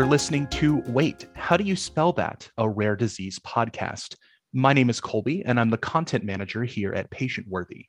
You're listening to Wait, How Do You Spell That? A Rare Disease podcast. My name is Colby, and I'm the content manager here at Patient Worthy.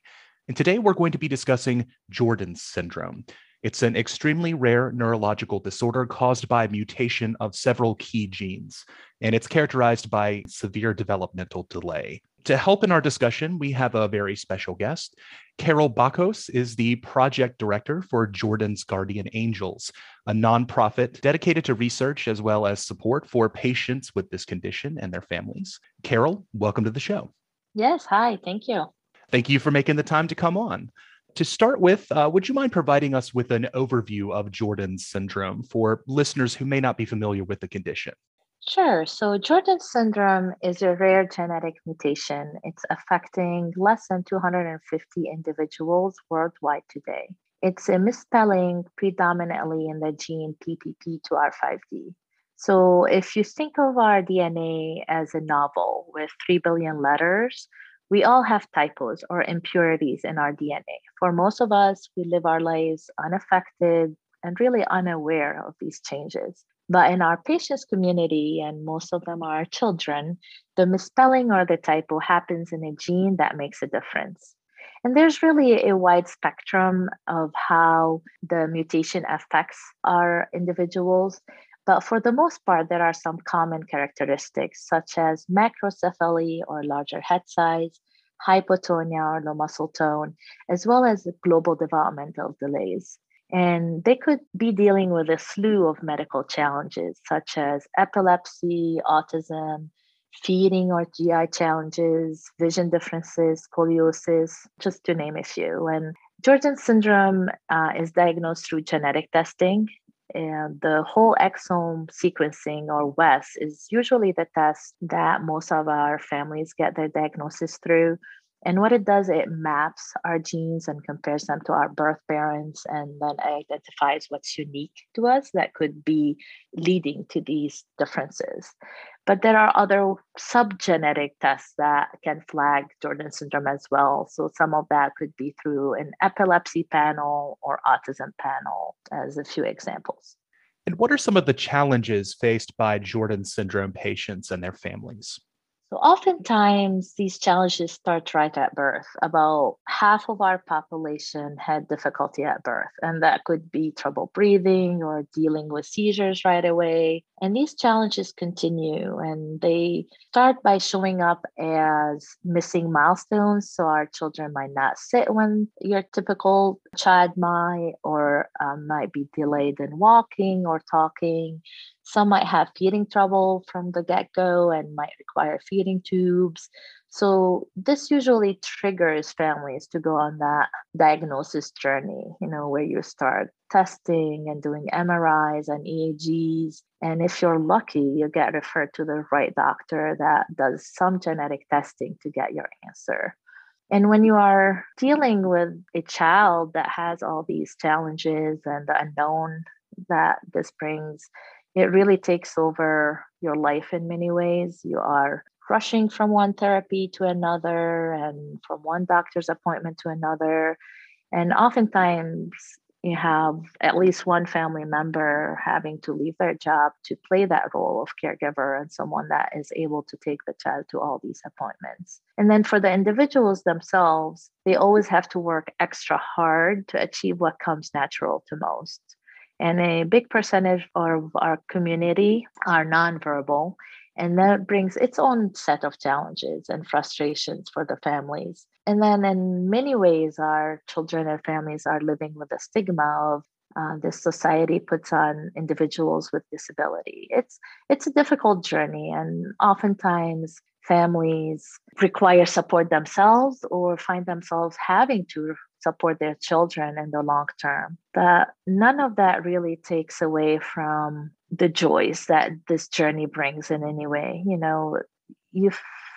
And today we're going to be discussing Jordan's syndrome. It's an extremely rare neurological disorder caused by mutation of several key genes, and it's characterized by severe developmental delay. To help in our discussion, we have a very special guest. Carol Bacos is the project director for Jordan's Guardian Angels, a nonprofit dedicated to research as well as support for patients with this condition and their families. Carol, welcome to the show. Yes, hi, thank you. Thank you for making the time to come on. To start with, uh, would you mind providing us with an overview of Jordan's syndrome for listeners who may not be familiar with the condition? Sure. So, Jordan syndrome is a rare genetic mutation. It's affecting less than 250 individuals worldwide today. It's a misspelling predominantly in the gene PPP2R5D. So, if you think of our DNA as a novel with 3 billion letters, we all have typos or impurities in our DNA. For most of us, we live our lives unaffected and really unaware of these changes. But in our patients community, and most of them are children, the misspelling or the typo happens in a gene that makes a difference. And there's really a wide spectrum of how the mutation affects our individuals. But for the most part, there are some common characteristics such as macrocephaly or larger head size, hypotonia or low muscle tone, as well as global developmental delays. And they could be dealing with a slew of medical challenges, such as epilepsy, autism, feeding or GI challenges, vision differences, scoliosis, just to name a few. And Jordan's syndrome uh, is diagnosed through genetic testing. And the whole exome sequencing or WES is usually the test that most of our families get their diagnosis through. And what it does, it maps our genes and compares them to our birth parents and then identifies what's unique to us that could be leading to these differences. But there are other subgenetic tests that can flag Jordan syndrome as well. So some of that could be through an epilepsy panel or autism panel, as a few examples. And what are some of the challenges faced by Jordan syndrome patients and their families? So, oftentimes, these challenges start right at birth. About half of our population had difficulty at birth, and that could be trouble breathing or dealing with seizures right away. And these challenges continue, and they start by showing up as missing milestones. So, our children might not sit when your typical child might, or um, might be delayed in walking or talking. Some might have feeding trouble from the get go and might require feeding tubes. So, this usually triggers families to go on that diagnosis journey, you know, where you start testing and doing MRIs and EEGs. And if you're lucky, you get referred to the right doctor that does some genetic testing to get your answer. And when you are dealing with a child that has all these challenges and the unknown that this brings, it really takes over your life in many ways. You are rushing from one therapy to another and from one doctor's appointment to another. And oftentimes, you have at least one family member having to leave their job to play that role of caregiver and someone that is able to take the child to all these appointments. And then for the individuals themselves, they always have to work extra hard to achieve what comes natural to most. And a big percentage of our community are nonverbal. And that brings its own set of challenges and frustrations for the families. And then, in many ways, our children and families are living with the stigma of uh, this society puts on individuals with disability. It's it's a difficult journey, and oftentimes families require support themselves or find themselves having to support their children in the long term. But none of that really takes away from the joys that this journey brings in any way. You know, you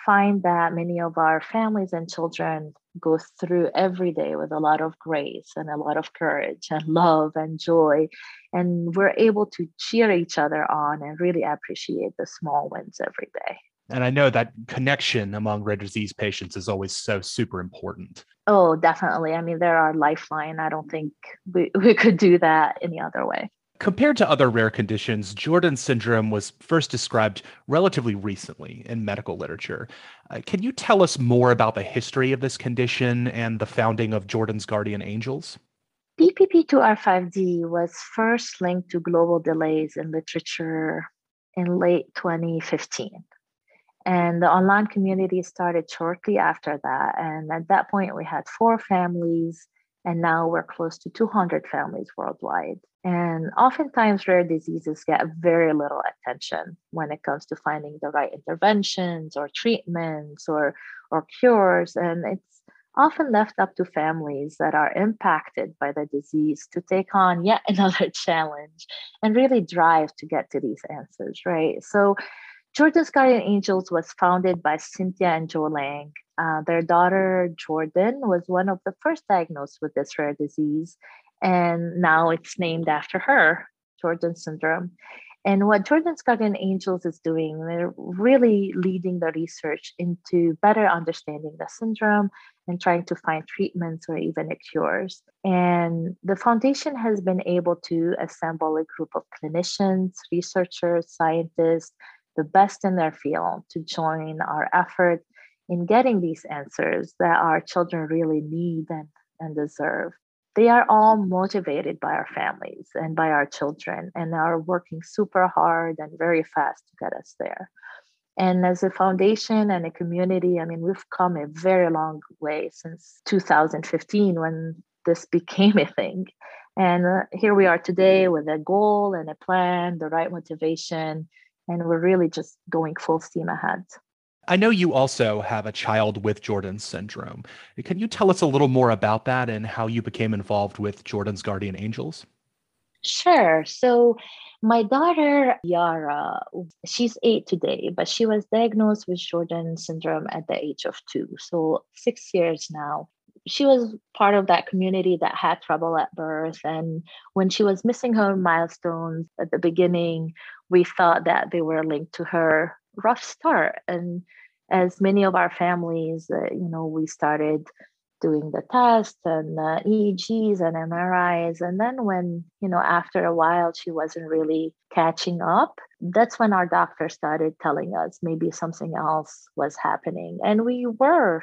find that many of our families and children go through every day with a lot of grace and a lot of courage and love and joy. And we're able to cheer each other on and really appreciate the small wins every day. And I know that connection among rare disease patients is always so super important. Oh, definitely. I mean, they're our lifeline. I don't think we, we could do that any other way. Compared to other rare conditions, Jordan syndrome was first described relatively recently in medical literature. Uh, can you tell us more about the history of this condition and the founding of Jordan's Guardian Angels? PPP2R5D was first linked to global delays in literature in late 2015. And the online community started shortly after that. And at that point, we had four families, and now we're close to 200 families worldwide. And oftentimes, rare diseases get very little attention when it comes to finding the right interventions or treatments or, or cures. And it's often left up to families that are impacted by the disease to take on yet another challenge and really drive to get to these answers, right? So, Jordan's Guardian Angels was founded by Cynthia and Joe Lang. Uh, their daughter, Jordan, was one of the first diagnosed with this rare disease and now it's named after her, Jordan syndrome. And what Jordan's Guardian Angels is doing, they're really leading the research into better understanding the syndrome and trying to find treatments or even cures. And the foundation has been able to assemble a group of clinicians, researchers, scientists, the best in their field to join our effort in getting these answers that our children really need and, and deserve they are all motivated by our families and by our children and are working super hard and very fast to get us there. And as a foundation and a community, I mean, we've come a very long way since 2015 when this became a thing. And uh, here we are today with a goal and a plan, the right motivation, and we're really just going full steam ahead. I know you also have a child with Jordan's syndrome. Can you tell us a little more about that and how you became involved with Jordan's Guardian Angels? Sure. So, my daughter Yara, she's eight today, but she was diagnosed with Jordan syndrome at the age of two, so six years now. She was part of that community that had trouble at birth. And when she was missing her milestones at the beginning, we thought that they were linked to her rough start. And as many of our families, uh, you know, we started doing the tests and uh, EEGs and MRIs. And then when, you know, after a while she wasn't really catching up, that's when our doctor started telling us maybe something else was happening. And we were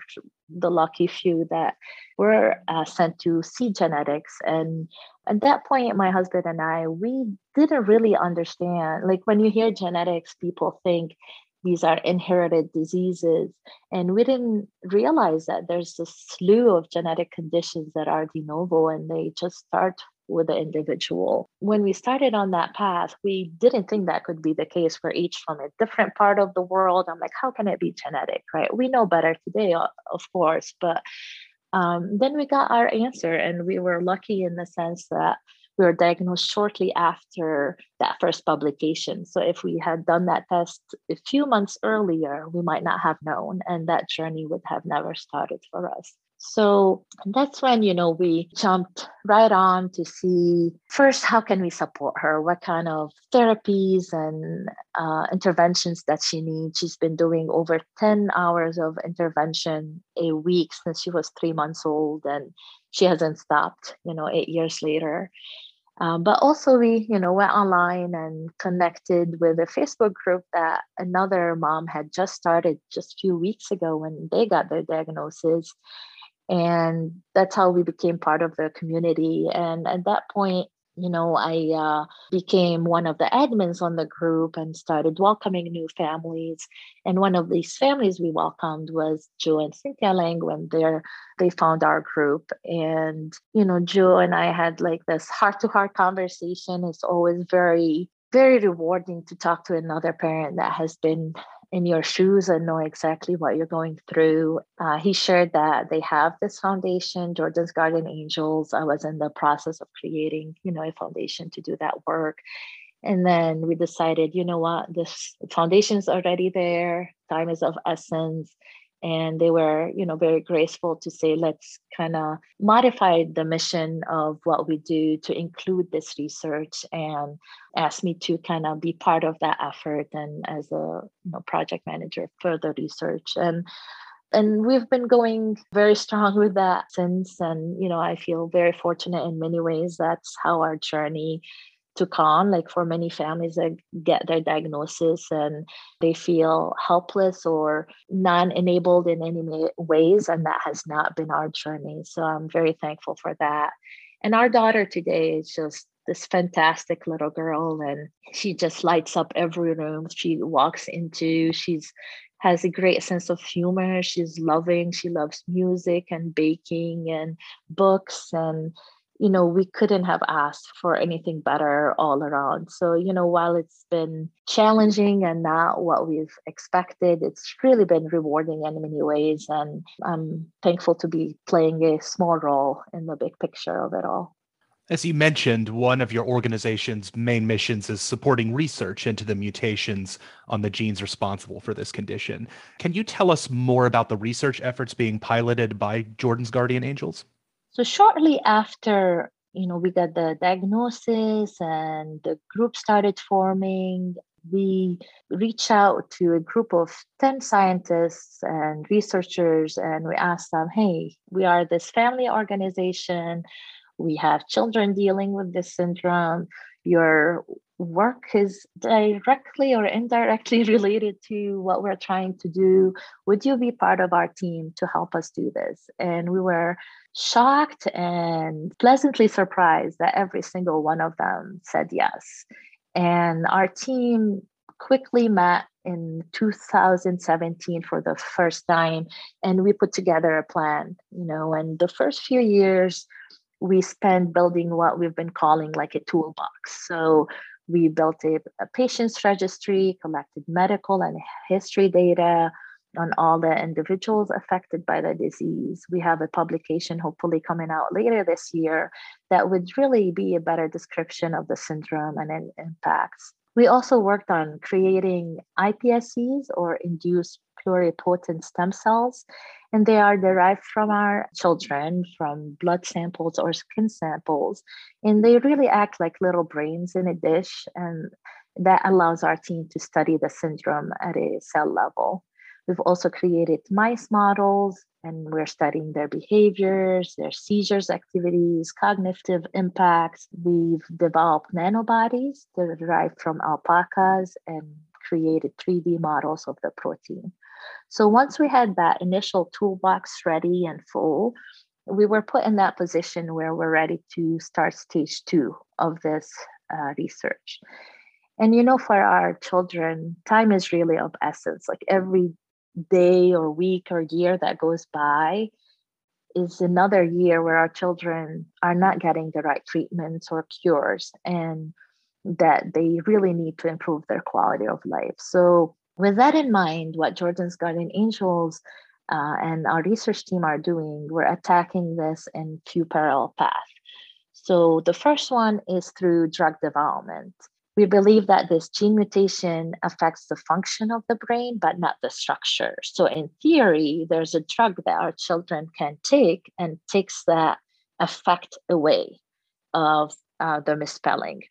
the lucky few that were uh, sent to see genetics. And at that point, my husband and I, we didn't really understand. Like when you hear genetics, people think these are inherited diseases. And we didn't realize that there's a slew of genetic conditions that are de novo and they just start with the individual. When we started on that path, we didn't think that could be the case for each from a different part of the world. I'm like, how can it be genetic, right? We know better today, of course, but um, then we got our answer, and we were lucky in the sense that we were diagnosed shortly after that first publication. So if we had done that test a few months earlier, we might not have known, and that journey would have never started for us. So that's when, you know, we jumped right on to see first, how can we support her? What kind of therapies and uh, interventions that she needs? She's been doing over 10 hours of intervention a week since she was three months old, and she hasn't stopped, you know, eight years later. Um, but also we, you know, went online and connected with a Facebook group that another mom had just started just a few weeks ago when they got their diagnosis. And that's how we became part of the community. And at that point, you know, I uh, became one of the admins on the group and started welcoming new families. And one of these families we welcomed was Joe and Cynthia Lang when they they found our group. And you know, Joe and I had like this heart to heart conversation. It's always very very rewarding to talk to another parent that has been in your shoes and know exactly what you're going through. Uh, he shared that they have this foundation, Jordan's Guardian Angels. I was in the process of creating, you know, a foundation to do that work. And then we decided, you know what, this foundation is already there. Time is of essence and they were you know very graceful to say let's kind of modify the mission of what we do to include this research and ask me to kind of be part of that effort and as a you know project manager for the research. And and we've been going very strong with that since and you know i feel very fortunate in many ways. That's how our journey took on like for many families that get their diagnosis and they feel helpless or non-enabled in any ways and that has not been our journey. So i'm very thankful for that. And our daughter today is just this fantastic little girl and she just lights up every room she walks into. She's has a great sense of humor. She's loving. She loves music and baking and books and you know we couldn't have asked for anything better all around so you know while it's been challenging and not what we've expected it's really been rewarding in many ways and i'm thankful to be playing a small role in the big picture of it all as you mentioned, one of your organization's main missions is supporting research into the mutations on the genes responsible for this condition. Can you tell us more about the research efforts being piloted by Jordan's Guardian Angels? So, shortly after you know we got the diagnosis and the group started forming we reached out to a group of 10 scientists and researchers and we asked them hey we are this family organization we have children dealing with this syndrome. Your work is directly or indirectly related to what we're trying to do. Would you be part of our team to help us do this? And we were shocked and pleasantly surprised that every single one of them said yes. And our team quickly met in 2017 for the first time and we put together a plan you know and the first few years we spent building what we've been calling like a toolbox. So we built a, a patient's registry, collected medical and history data on all the individuals affected by the disease. We have a publication hopefully coming out later this year that would really be a better description of the syndrome and its impacts. We also worked on creating iPSCs or induced pluripotent stem cells, and they are derived from our children from blood samples or skin samples. And they really act like little brains in a dish, and that allows our team to study the syndrome at a cell level. We've also created mice models and we're studying their behaviors, their seizures activities, cognitive impacts. We've developed nanobodies derived from alpacas and created 3D models of the protein. So once we had that initial toolbox ready and full, we were put in that position where we're ready to start stage two of this uh, research. And you know, for our children, time is really of essence. Like every day or week or year that goes by is another year where our children are not getting the right treatments or cures and that they really need to improve their quality of life. So, with that in mind, what Jordan's Guardian Angels uh, and our research team are doing, we're attacking this in two parallel paths. So, the first one is through drug development. We believe that this gene mutation affects the function of the brain, but not the structure. So, in theory, there's a drug that our children can take and takes that effect away of uh, the misspelling.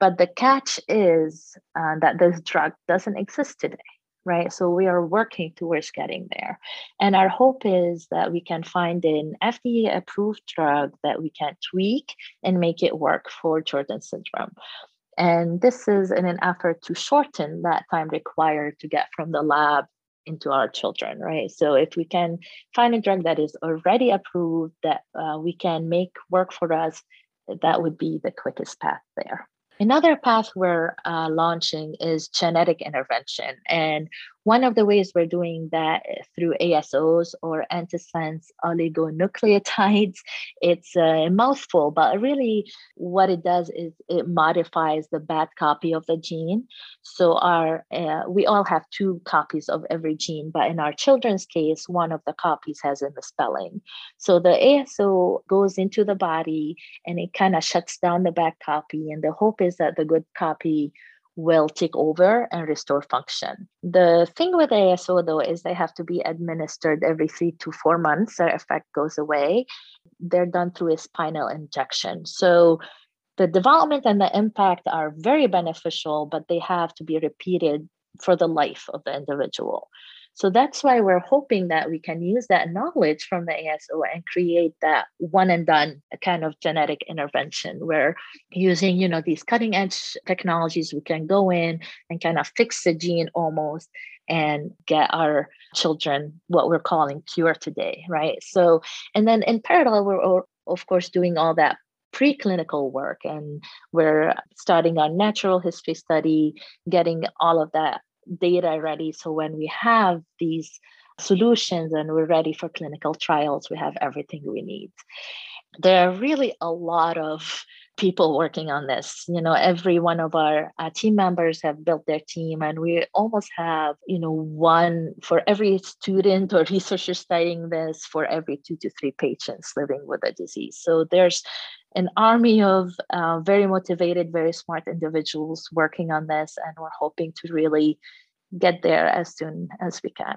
But the catch is uh, that this drug doesn't exist today, right? So, we are working towards getting there. And our hope is that we can find an FDA approved drug that we can tweak and make it work for Jordan syndrome. And this is in an effort to shorten that time required to get from the lab into our children, right? So if we can find a drug that is already approved that uh, we can make work for us, that would be the quickest path there. Another path we're uh, launching is genetic intervention. And one of the ways we're doing that through ASOs or antisense oligonucleotides. It's a mouthful, but really what it does is it modifies the bad copy of the gene. So our uh, we all have two copies of every gene, but in our children's case, one of the copies has a misspelling. So the ASO goes into the body and it kind of shuts down the bad copy. And the hope is that the good copy will take over and restore function. The thing with ASO though is they have to be administered every three to four months. Their effect goes away. They're done through a spinal injection. So the development and the impact are very beneficial, but they have to be repeated for the life of the individual. So that's why we're hoping that we can use that knowledge from the ASO and create that one and done kind of genetic intervention where using, you know, these cutting edge technologies, we can go in and kind of fix the gene almost and get our children what we're calling cure today, right? So, and then in parallel, we're of course doing all that preclinical work and we're starting our natural history study, getting all of that data ready. So when we have these solutions and we're ready for clinical trials, we have everything we need. There are really a lot of people working on this you know every one of our uh, team members have built their team and we almost have you know one for every student or researcher studying this for every two to three patients living with a disease so there's an army of uh, very motivated very smart individuals working on this and we're hoping to really get there as soon as we can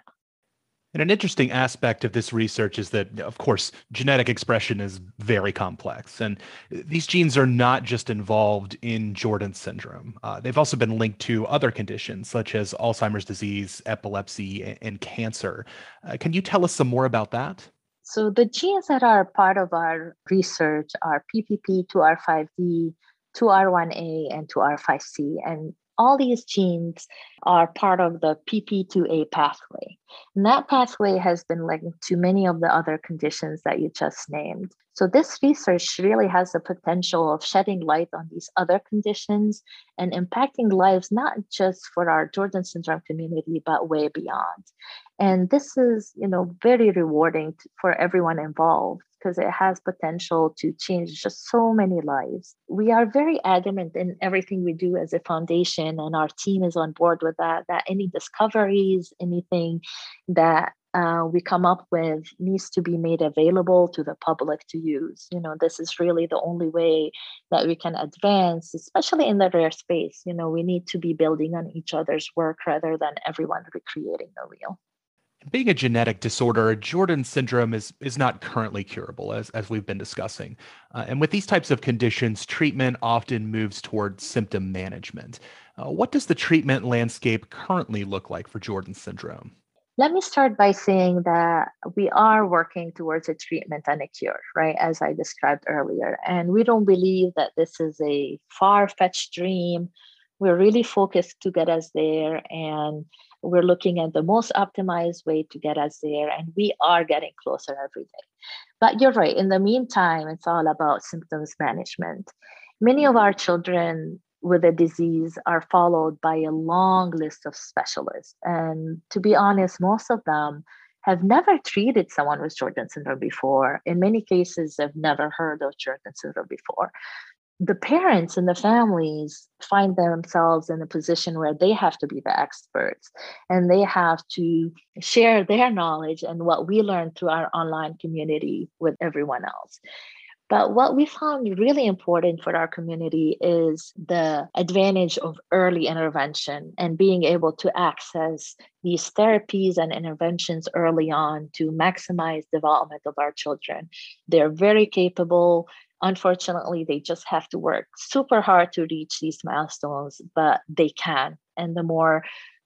and an interesting aspect of this research is that, of course, genetic expression is very complex. And these genes are not just involved in Jordan syndrome. Uh, they've also been linked to other conditions such as Alzheimer's disease, epilepsy, and cancer. Uh, can you tell us some more about that? So, the genes that are part of our research are PPP, 2R5D, 2R1A, and 2R5C. And all these genes are part of the PP2A pathway. And that pathway has been linked to many of the other conditions that you just named. So, this research really has the potential of shedding light on these other conditions and impacting lives not just for our Jordan syndrome community, but way beyond. And this is, you know, very rewarding for everyone involved because it has potential to change just so many lives. We are very adamant in everything we do as a foundation, and our team is on board with that. That any discoveries, anything that uh, we come up with needs to be made available to the public to use. You know, this is really the only way that we can advance, especially in the rare space. You know, we need to be building on each other's work rather than everyone recreating the wheel. Being a genetic disorder, Jordan syndrome is is not currently curable, as as we've been discussing. Uh, and with these types of conditions, treatment often moves towards symptom management. Uh, what does the treatment landscape currently look like for Jordan syndrome? Let me start by saying that we are working towards a treatment and a cure, right? As I described earlier. And we don't believe that this is a far fetched dream. We're really focused to get us there. And we're looking at the most optimized way to get us there. And we are getting closer every day. But you're right. In the meantime, it's all about symptoms management. Many of our children with a disease are followed by a long list of specialists. And to be honest, most of them have never treated someone with Jordan syndrome before. In many cases, have never heard of Jordan syndrome before. The parents and the families find themselves in a position where they have to be the experts and they have to share their knowledge and what we learn through our online community with everyone else. But what we found really important for our community is the advantage of early intervention and being able to access these therapies and interventions early on to maximize development of our children. They're very capable. Unfortunately, they just have to work super hard to reach these milestones, but they can. And the more,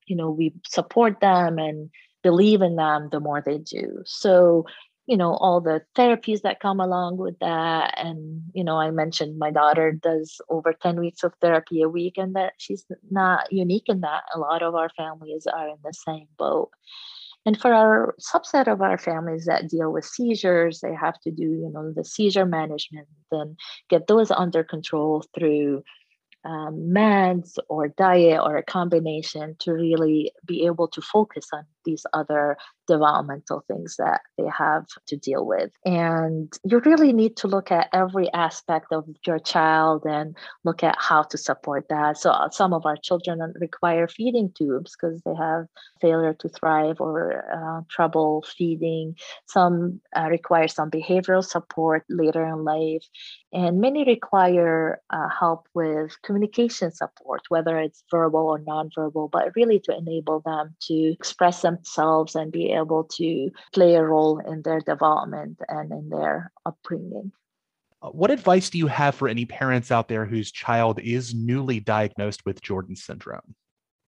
you know, we support them and believe in them, the more they do. So you know all the therapies that come along with that and you know i mentioned my daughter does over 10 weeks of therapy a week and that she's not unique in that a lot of our families are in the same boat and for our subset of our families that deal with seizures they have to do you know the seizure management and get those under control through um, meds or diet or a combination to really be able to focus on these other developmental things that they have to deal with. And you really need to look at every aspect of your child and look at how to support that. So, uh, some of our children require feeding tubes because they have failure to thrive or uh, trouble feeding. Some uh, require some behavioral support later in life. And many require uh, help with communication support, whether it's verbal or nonverbal, but really to enable them to express them themselves and be able to play a role in their development and in their upbringing. Uh, what advice do you have for any parents out there whose child is newly diagnosed with Jordan syndrome?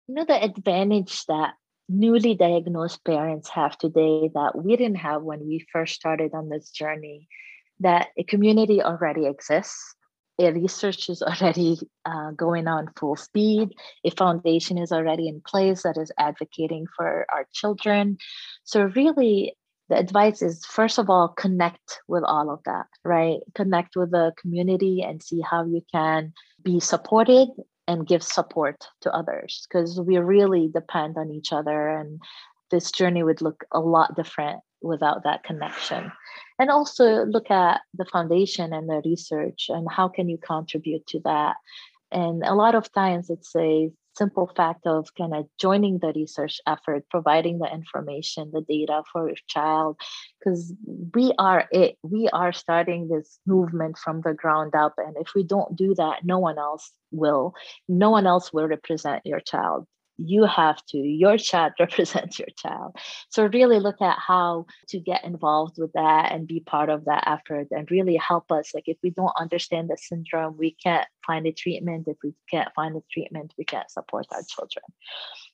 You know, the advantage that newly diagnosed parents have today that we didn't have when we first started on this journey that a community already exists research is already uh, going on full speed a foundation is already in place that is advocating for our children. So really the advice is first of all connect with all of that right? Connect with the community and see how you can be supported and give support to others because we really depend on each other and this journey would look a lot different without that connection and also look at the foundation and the research and how can you contribute to that and a lot of times it's a simple fact of kind of joining the research effort, providing the information, the data for your child, because we are it. We are starting this movement from the ground up. And if we don't do that, no one else will. No one else will represent your child you have to your child represents your child. So really look at how to get involved with that and be part of that effort and really help us. Like if we don't understand the syndrome we can't find a treatment. If we can't find a treatment we can't support our children.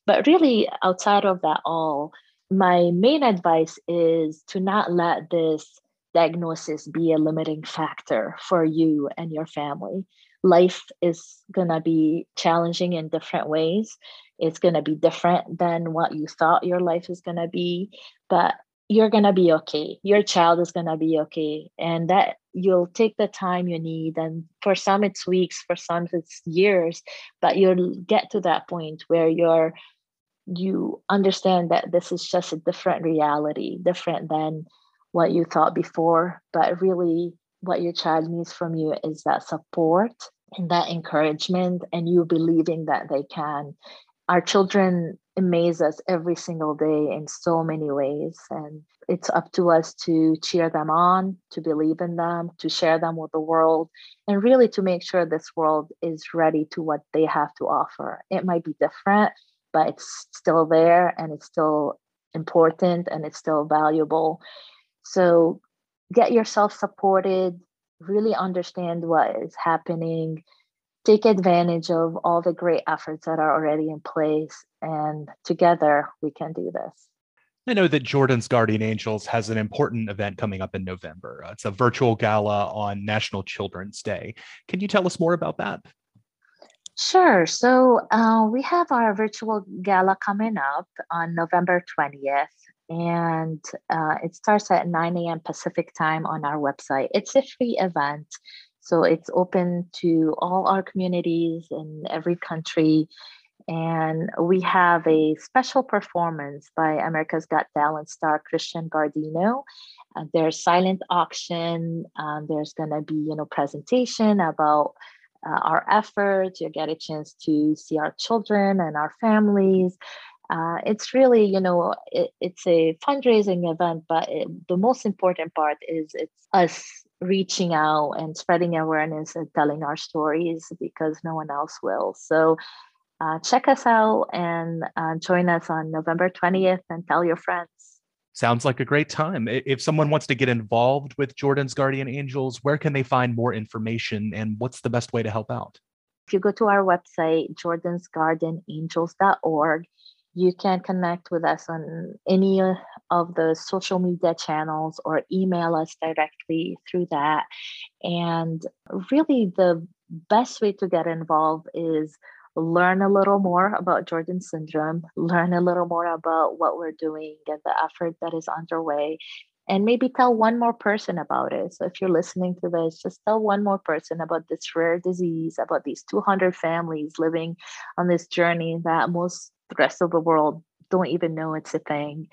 But really outside of that all my main advice is to not let this diagnosis be a limiting factor for you and your family life is going to be challenging in different ways. It's going to be different than what you thought your life is going to be but you're going to be okay. Your child is going to be okay and that you'll take the time you need and for some it's weeks for some it's years but you'll get to that point where you're you understand that this is just a different reality different than what you thought before but really what your child needs from you is that support and that encouragement and you believing that they can. Our children amaze us every single day in so many ways and it's up to us to cheer them on to believe in them to share them with the world and really to make sure this world is ready to what they have to offer. It might be different but it's still there and it's still important and it's still valuable. So get yourself supported really understand what is happening take advantage of all the great efforts that are already in place and together we can do this I know that Jordan's Guardian Angels has an important event coming up in November. Uh, it's a virtual gala on National Children's Day. Can you tell us more about that? Sure. So uh, we have our virtual gala coming up on November 20th, and uh, it starts at 9 a.m. Pacific time on our website. It's a free event. So it's open to all our communities in every country. And we have a special performance by America's Got Talent star Christian Guardino. Uh, there's silent auction. Um, there's going to be, you know, presentation about uh, our efforts. You get a chance to see our children and our families. Uh, it's really, you know, it, it's a fundraising event, but it, the most important part is it's us reaching out and spreading awareness and telling our stories because no one else will. So uh, check us out and uh, join us on November 20th and tell your friends. Sounds like a great time. If someone wants to get involved with Jordan's Guardian Angels, where can they find more information and what's the best way to help out? If you go to our website, jordansguardianangels.org, you can connect with us on any of the social media channels or email us directly through that. And really, the best way to get involved is learn a little more about Jordan syndrome, learn a little more about what we're doing and the effort that is underway, and maybe tell one more person about it. So if you're listening to this, just tell one more person about this rare disease, about these 200 families living on this journey that most the rest of the world don't even know it's a thing.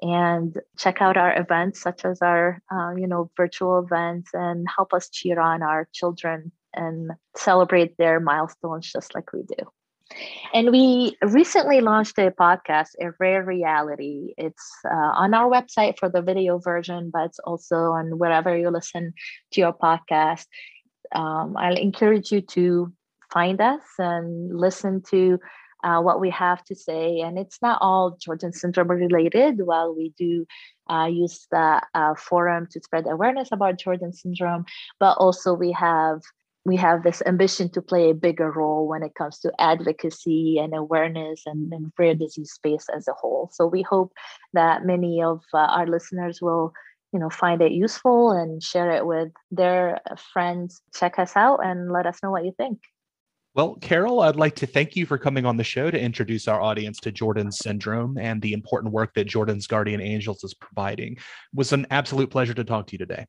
And check out our events such as our uh, you know virtual events and help us cheer on our children and celebrate their milestones just like we do. And we recently launched a podcast a rare reality. It's uh, on our website for the video version but it's also on wherever you listen to your podcast. Um, i'll encourage you to find us and listen to uh, what we have to say. And it's not all Jordan syndrome related. While we do uh, use the uh, forum to spread awareness about Jordan syndrome, but also we have we have this ambition to play a bigger role when it comes to advocacy and awareness and, and rare disease space as a whole. So we hope that many of uh, our listeners will you know find it useful and share it with their friends check us out and let us know what you think well, Carol, I'd like to thank you for coming on the show to introduce our audience to Jordan's syndrome and the important work that Jordan's Guardian Angels is providing. It was an absolute pleasure to talk to you today.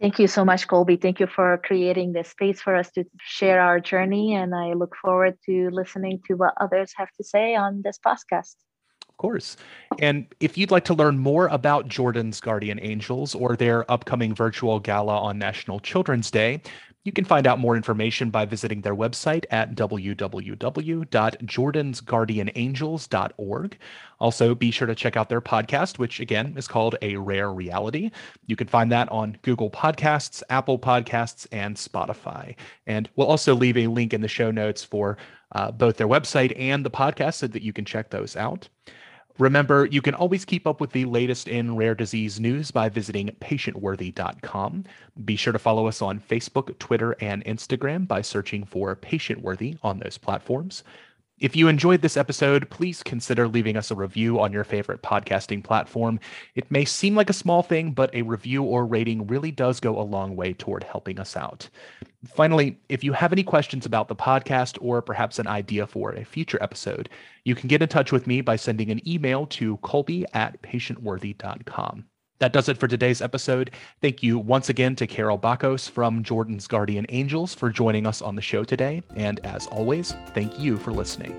Thank you so much, Colby. Thank you for creating this space for us to share our journey. And I look forward to listening to what others have to say on this podcast. Of course. And if you'd like to learn more about Jordan's Guardian Angels or their upcoming virtual gala on National Children's Day, you can find out more information by visiting their website at www.jordansguardianangels.org. Also, be sure to check out their podcast, which again is called A Rare Reality. You can find that on Google Podcasts, Apple Podcasts, and Spotify. And we'll also leave a link in the show notes for uh, both their website and the podcast so that you can check those out. Remember, you can always keep up with the latest in rare disease news by visiting patientworthy.com. Be sure to follow us on Facebook, Twitter, and Instagram by searching for Patientworthy on those platforms. If you enjoyed this episode, please consider leaving us a review on your favorite podcasting platform. It may seem like a small thing, but a review or rating really does go a long way toward helping us out. Finally, if you have any questions about the podcast or perhaps an idea for a future episode, you can get in touch with me by sending an email to colby at patientworthy.com. That does it for today's episode. Thank you once again to Carol Bacos from Jordan's Guardian Angels for joining us on the show today. And as always, thank you for listening.